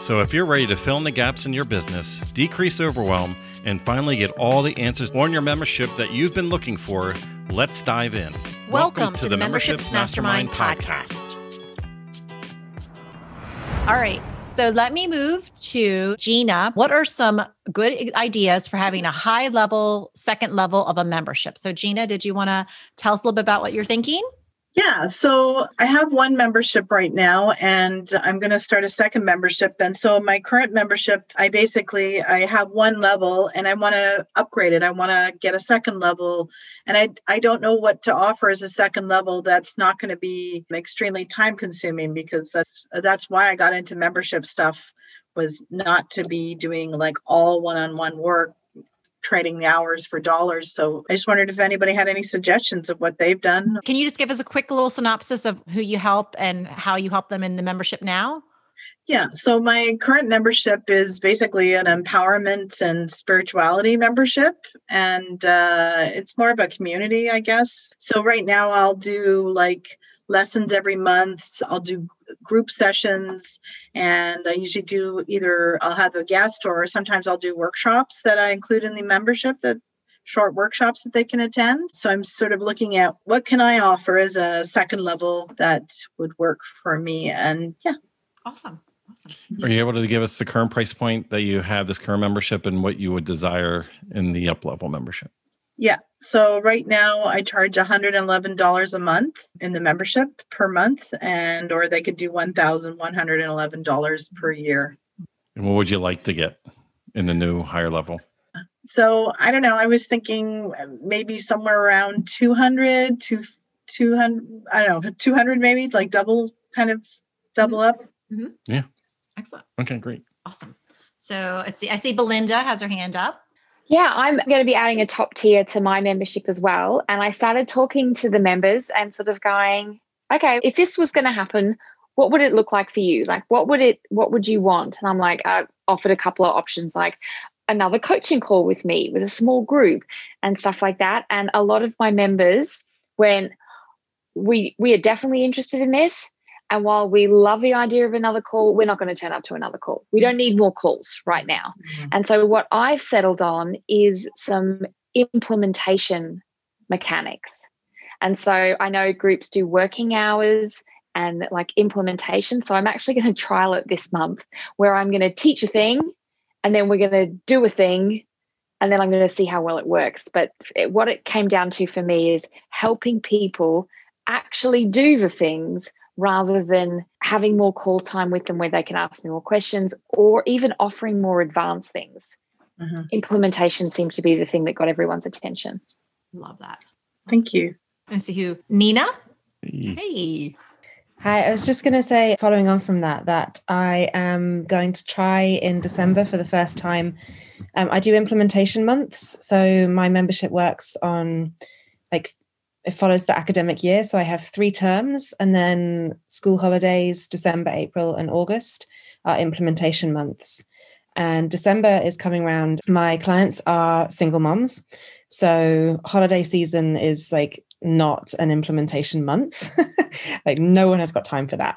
So, if you're ready to fill in the gaps in your business, decrease overwhelm, and finally get all the answers on your membership that you've been looking for, let's dive in. Welcome, Welcome to, to, the Memberships, Mastermind, Mastermind podcast. All right. So let me move to Gina. What are some good ideas for having a high level, second level of a membership? So, Gina, did you want to tell us a little bit about what you're thinking? Yeah, so I have one membership right now and I'm going to start a second membership and so my current membership I basically I have one level and I want to upgrade it. I want to get a second level and I I don't know what to offer as a second level that's not going to be extremely time consuming because that's that's why I got into membership stuff was not to be doing like all one-on-one work trading the hours for dollars. So I just wondered if anybody had any suggestions of what they've done. Can you just give us a quick little synopsis of who you help and how you help them in the membership now? Yeah, so my current membership is basically an empowerment and spirituality membership, and uh, it's more of a community, I guess. So right now, I'll do like lessons every month. I'll do group sessions and I usually do either I'll have a guest or sometimes I'll do workshops that I include in the membership that short workshops that they can attend. So I'm sort of looking at what can I offer as a second level that would work for me and yeah. Awesome. Awesome. Are you able to give us the current price point that you have this current membership and what you would desire in the up level membership? Yeah. So right now I charge $111 a month in the membership per month and or they could do $1,111 per year. And what would you like to get in the new higher level? So I don't know. I was thinking maybe somewhere around 200 to 200, I don't know, 200 maybe, like double, kind of double up. Mm-hmm. Yeah. Excellent. Okay, great. Awesome. So let's see. I see Belinda has her hand up. Yeah, I'm going to be adding a top tier to my membership as well. And I started talking to the members and sort of going, okay, if this was going to happen, what would it look like for you? Like, what would it, what would you want? And I'm like, I offered a couple of options like another coaching call with me with a small group and stuff like that. And a lot of my members, when we we are definitely interested in this, and while we love the idea of another call, we're not going to turn up to another call. We don't need more calls right now. Mm-hmm. And so, what I've settled on is some implementation mechanics. And so, I know groups do working hours and like implementation. So, I'm actually going to trial it this month where I'm going to teach a thing and then we're going to do a thing and then I'm going to see how well it works. But it, what it came down to for me is helping people actually do the things rather than having more call time with them where they can ask me more questions or even offering more advanced things. Mm-hmm. Implementation seemed to be the thing that got everyone's attention. Love that. Thank you. I see who. Nina? Hey. Hi, I was just going to say, following on from that, that I am going to try in December for the first time. Um, I do implementation months. So my membership works on like it follows the academic year. So I have three terms and then school holidays, December, April, and August are implementation months. And December is coming around. My clients are single moms. So holiday season is like not an implementation month. like no one has got time for that.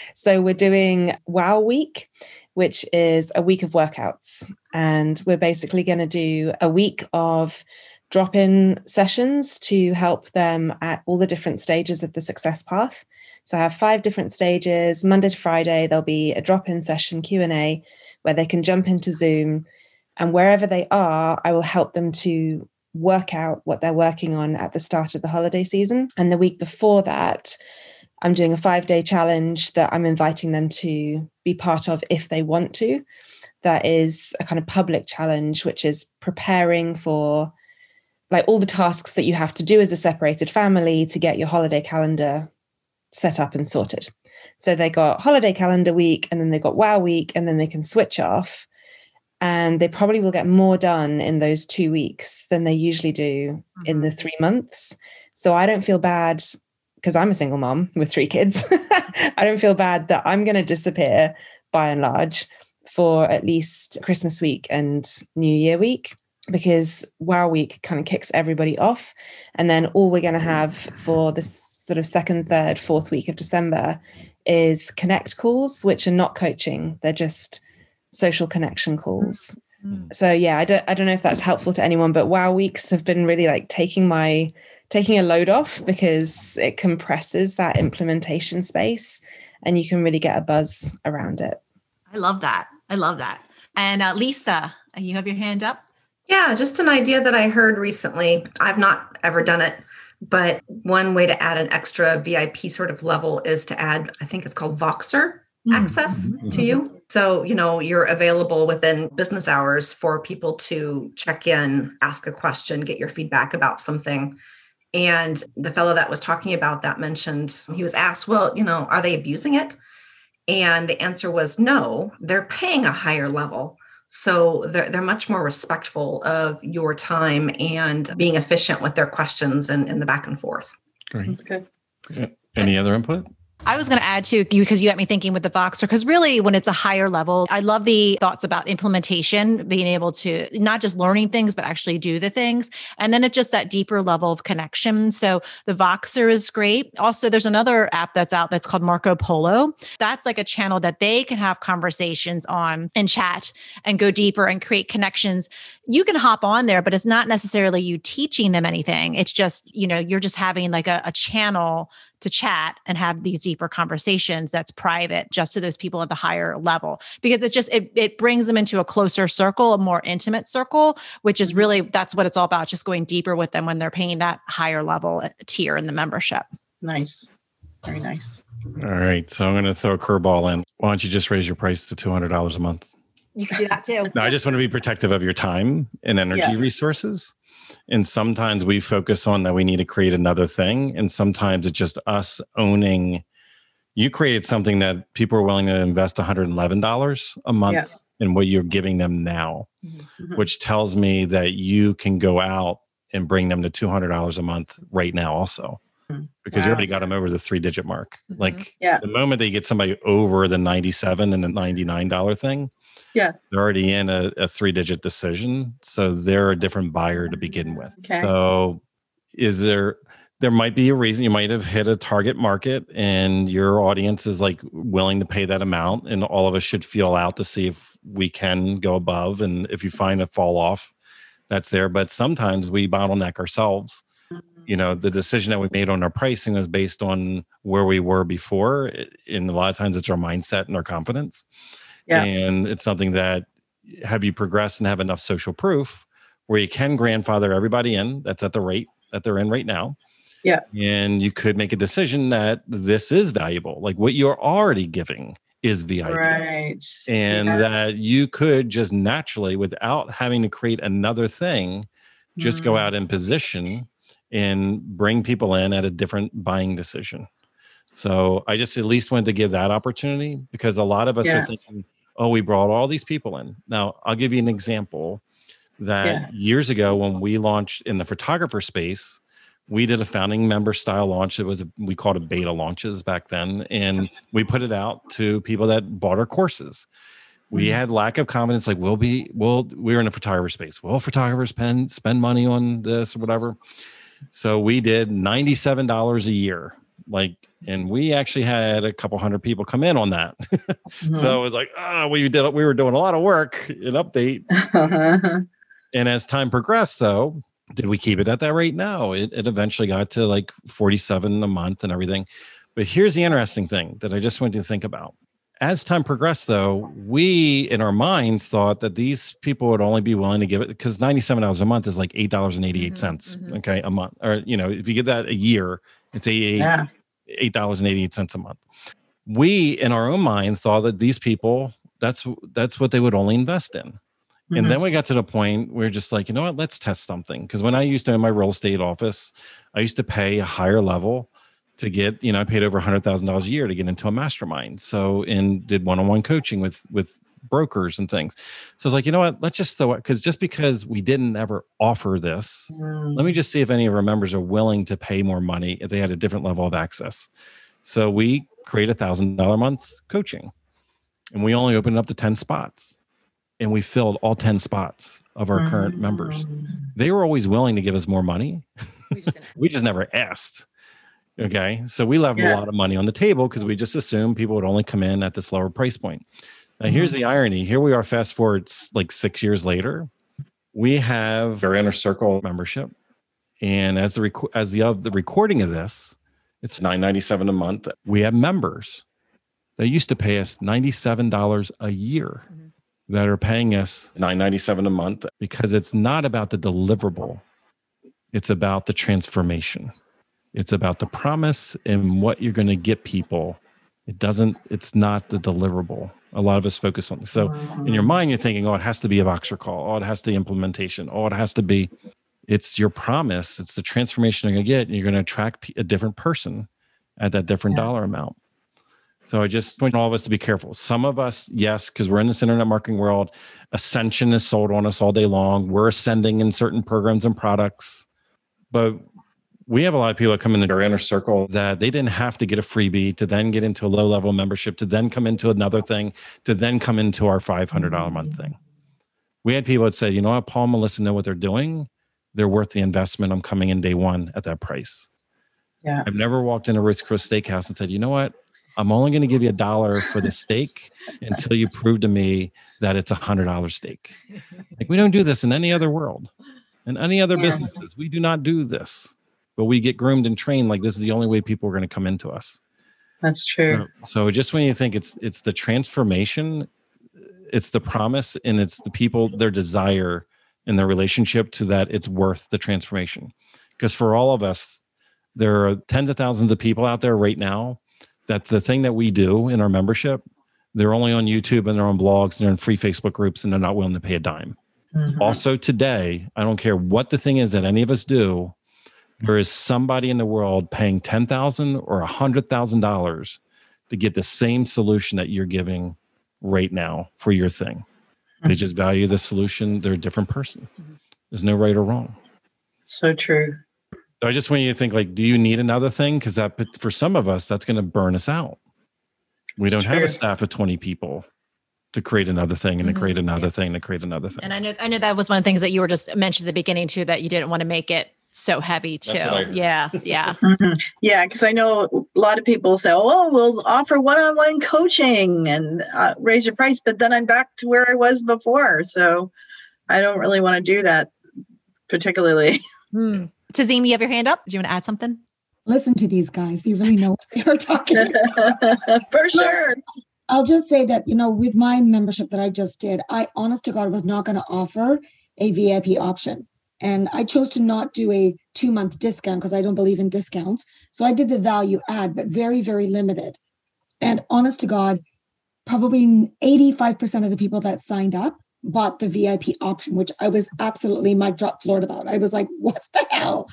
so we're doing Wow Week, which is a week of workouts. And we're basically going to do a week of drop in sessions to help them at all the different stages of the success path. So I have five different stages. Monday to Friday, there'll be a drop in session Q&A where they can jump into Zoom and wherever they are, I will help them to work out what they're working on at the start of the holiday season. And the week before that, I'm doing a five day challenge that I'm inviting them to be part of if they want to. That is a kind of public challenge, which is preparing for like all the tasks that you have to do as a separated family to get your holiday calendar set up and sorted. So they got holiday calendar week and then they got wow week and then they can switch off. And they probably will get more done in those two weeks than they usually do mm-hmm. in the three months. So I don't feel bad because I'm a single mom with three kids. I don't feel bad that I'm going to disappear by and large for at least Christmas week and New Year week because Wow Week kind of kicks everybody off. And then all we're going to have for the sort of second, third, fourth week of December is connect calls, which are not coaching. They're just social connection calls. Mm-hmm. So yeah, I don't I don't know if that's helpful to anyone, but wow weeks have been really like taking my taking a load off because it compresses that implementation space and you can really get a buzz around it. I love that. I love that. And uh, Lisa, you have your hand up? Yeah, just an idea that I heard recently. I've not ever done it, but one way to add an extra VIP sort of level is to add, I think it's called Voxer mm-hmm. access mm-hmm. to you. So, you know, you're available within business hours for people to check in, ask a question, get your feedback about something. And the fellow that was talking about that mentioned, he was asked, well, you know, are they abusing it? And the answer was no, they're paying a higher level. So they're, they're much more respectful of your time and being efficient with their questions and, and the back and forth. Great. That's good. Yeah. Any other input? I was going to add to because you got me thinking with the Voxer, because really, when it's a higher level, I love the thoughts about implementation, being able to not just learning things, but actually do the things. And then it's just that deeper level of connection. So the Voxer is great. Also, there's another app that's out that's called Marco Polo. That's like a channel that they can have conversations on and chat and go deeper and create connections. You can hop on there, but it's not necessarily you teaching them anything. It's just, you know, you're just having like a, a channel to chat and have these deeper conversations that's private just to those people at the higher level. Because it's just it, it brings them into a closer circle a more intimate circle which is mm-hmm. really that's what it's all about just going deeper with them when they're paying that higher level uh, tier in the membership. Nice. Very nice. All right so i'm going to throw a curveball in. Why don't you just raise your price to $200 a month you could do that too no i just want to be protective of your time and energy yeah. resources and sometimes we focus on that we need to create another thing and sometimes it's just us owning you created something that people are willing to invest $111 a month in what you're giving them now mm-hmm. which tells me that you can go out and bring them to $200 a month right now also mm-hmm. because wow. you already got them over the three digit mark mm-hmm. like yeah. the moment they get somebody over the 97 and the $99 thing yeah. They're already in a, a three digit decision so they're a different buyer to begin with. Okay. so is there there might be a reason you might have hit a target market and your audience is like willing to pay that amount and all of us should feel out to see if we can go above and if you find a fall off that's there. But sometimes we bottleneck ourselves. You know the decision that we made on our pricing was based on where we were before and a lot of times it's our mindset and our confidence yeah. And it's something that have you progressed and have enough social proof where you can grandfather everybody in that's at the rate that they're in right now. Yeah. And you could make a decision that this is valuable. Like what you're already giving is VIP. Right. And yeah. that you could just naturally, without having to create another thing, just mm. go out in position and bring people in at a different buying decision. So I just at least wanted to give that opportunity because a lot of us are thinking, oh, we brought all these people in. Now, I'll give you an example that yeah. years ago when we launched in the photographer space, we did a founding member style launch. It was a, we called it beta launches back then, and we put it out to people that bought our courses. We mm-hmm. had lack of confidence, like we'll be, well, we are in a photographer space. Will photographers spend spend money on this or whatever? So we did ninety seven dollars a year like and we actually had a couple hundred people come in on that. Mm-hmm. so it was like ah oh, we did we were doing a lot of work in update. And as time progressed though did we keep it at that rate? No it, it eventually got to like 47 a month and everything. But here's the interesting thing that i just want you to think about. As time progressed though we in our minds thought that these people would only be willing to give it because $97 a month is like $8.88 mm-hmm, mm-hmm. okay a month or you know if you get that a year it's a yeah eight dollars and eighty eight cents a month. We, in our own mind, thought that these people that's that's what they would only invest in. Mm-hmm. And then we got to the point where just like, you know what, let's test something. Because when I used to in my real estate office, I used to pay a higher level to get you know i paid over $100000 a year to get into a mastermind so and did one-on-one coaching with with brokers and things so i was like you know what let's just throw it because just because we didn't ever offer this Mm. let me just see if any of our members are willing to pay more money if they had a different level of access so we create a thousand dollar a month coaching and we only opened up to 10 spots and we filled all 10 spots of our current members Mm. they were always willing to give us more money We just we just never asked. Okay. So we left Yeah. a lot of money on the table because we just assumed people would only come in at this lower price point. Now, here's the irony. Here we are, fast forward s- like six years later. We have our inner circle membership. And as the rec- as the of the recording of this, it's nine ninety seven a month. We have members that used to pay us ninety seven dollars a year Mhm. that are paying us nine ninety seven a month because it's not about the deliverable; it's about the transformation. It's about the promise and what you're going to get people. It doesn't. It's not the deliverable. A lot of us focus on. So in your mind, you're thinking, "Oh, it has to be a Voxer call. Oh, it has to be implementation. Oh, it has to be." It's your promise. It's the transformation you're going to get, and you're going to attract a different person at that different Yeah. dollar amount. So I just want all of us to be careful. Some of us, yes, because we're in this internet marketing world, ascension is sold on us all day long. We're ascending in certain programs and products, but we have a lot of people that come into our inner circle that they didn't have to get a freebie to then get into a low level membership to then come into another thing to then come into our $500 a month mm-hmm. thing. We had people that said, you know what, Paul and Melissa know what they're doing. They're worth the investment. I'm coming in day one at that price. Yeah. I've never walked into Ruth's Chris Steakhouse and said, you know what, I'm only going to give you a dollar for the steak until you prove to me that it's a hundred dollar steak. Like we don't do this in any other world. In any other Yeah. businesses, we do not do this. But we get groomed and trained like this is the only way people are going to come into us. That's true. So, so just when you think it's it's the transformation, it's the promise, and it's the people their desire and their relationship to that it's worth the transformation. Because for all of us, there are tens of thousands of people out there right now that the thing that we do in our membership, they're only on YouTube and they're on blogs and they're in free Facebook groups and they're not willing to pay a dime. Mhm. Also, today, I don't care what the thing is that any of us do, there is somebody in the world paying ten thousand or a hundred thousand dollars to get the same solution that you're giving right now for your thing. They just value the solution. They're a different person. There's no right or wrong. So true. So I just want you to think like, do you need another thing? Because that for some of us, that's going to burn us out. We It's don't have a staff of 20 people to create another thing and Mhm. to create another thing to create another thing. And I know I know that was one of the things that you were just mentioned at the beginning too, that you didn't want to make it so heavy too. That's what I heard. Yeah, yeah. Mhm. Yeah, because I know a lot of people say, "Oh, we'll offer one-on-one coaching and uh, raise your price," but then I'm back to where I was before. So I don't really want to do that, particularly. Hmm. Tazim, you have your hand up. Do you want to add something? Listen to these guys. They really know what they are talking about. For sure. I'll just say that, you know, with my membership that I just did, I honest to God was not going to offer a VIP option. And I chose to not do a two month discount because I don't believe in discounts. So I did the value add, but very, very limited. And honest to God, probably 85% of the people that signed up bought the VIP option, which I was absolutely mic drop floored about. I was like, what the hell?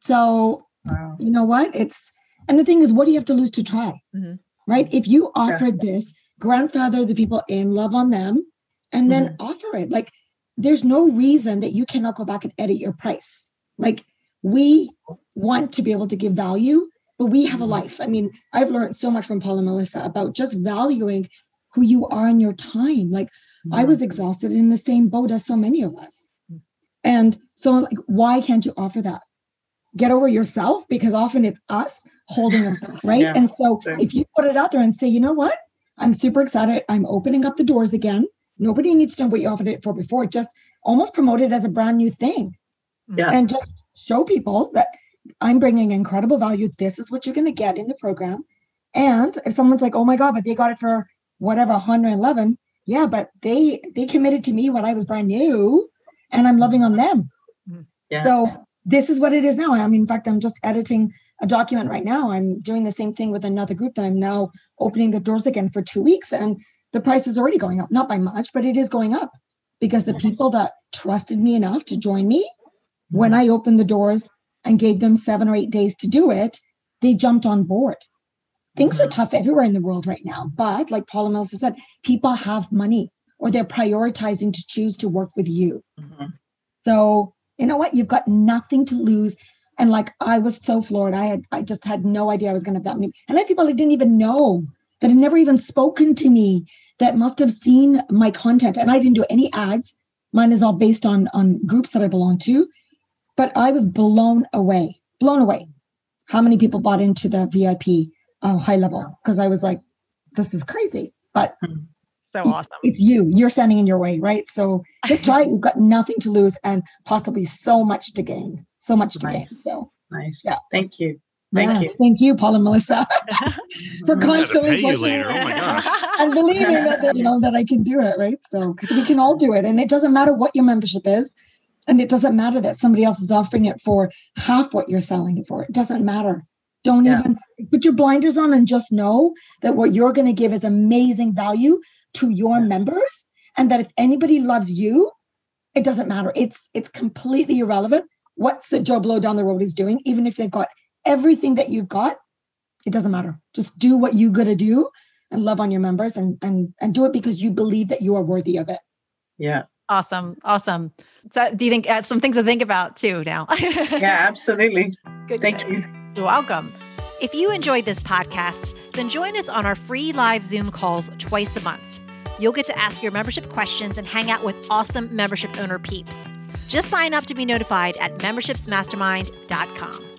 So Wow. you know what? It's and the thing is, what do you have to lose to try? Mhm. Right? If you offered this, grandfather the people in, love on them, and then offer it. Like there's no reason that you cannot go back and edit your price. Like we want to be able to give value, but we have a mm-hmm. life. I mean, I've learned so much from Paul and Melissa about just valuing who you are in your time. Like I was mm-hmm. exhausted in the same boat as so many of us. And so like, why can't you offer that? Get over yourself because often it's us holding us back, right? Yeah, and so if you put it out there and say, you know what? I'm super excited. I'm opening up the doors again. Nobody needs to know what you offered it for before. Just almost promote it as a brand new thing Yeah. and just show people that I'm bringing incredible value. This is what you're going to get in the program. And if someone's like, "Oh my god," but they got it for whatever 111, yeah, but they they committed to me when I was brand new, and I'm loving on them. Yeah. So this is what it is now. I mean, in fact, I'm just editing a document right now. I'm doing the same thing with another group that I'm now opening the doors again for two weeks, and the price is already going up, not by much, but it is going up because the people that trusted me enough to join me when I opened the doors and gave them seven or eight days to do it, they jumped on board. Things are tough everywhere in the world right now. But like Paula Melissa said, people have money or they're prioritizing to choose to work with you. Mm-hmm. So you know what? You've got nothing to lose. And like I was so floored. I had I just had no idea I was gonna have that many. And I had people I didn't even know that had never even spoken to me that must have seen my content. And I didn't do any ads. Mine is all based on on groups that I belong to. But I was blown away, blown away. How many people bought into the VIP uh, high level? Because I was like, this is crazy. But so awesome. It's you. You're standing in your way, right? So just try it. You've got nothing to lose and possibly so much to gain. So much to nice. gain. So nice. Yeah. Thank you. Thank yeah, you. Thank you, Paul and Melissa, for mm-hmm. constantly pushing oh and believing that you know that I can do it, right? So because we can all do it, and it doesn't matter what your membership is, and it doesn't matter that somebody else is offering it for half what you're selling it for. It doesn't matter. Don't yeah. even put your blinders on and just know that what you're going to give is amazing value to your members, and that if anybody loves you, it doesn't matter. It's it's completely irrelevant what Joe Blow down the road is doing, even if they've got everything that you've got, it doesn't matter. Just do what you got to do and love on your members and and and do it because you believe that you are worthy of it. Yeah. Awesome. Awesome. So do you think uh, some things to think about too now? yeah, absolutely. Good. Thank you. You're welcome. If you enjoyed this podcast, then join us on our free live Zoom calls twice a month. You'll get to ask your membership questions and hang out with awesome membership owner peeps. Just sign up to be notified at membershipsmastermind.com.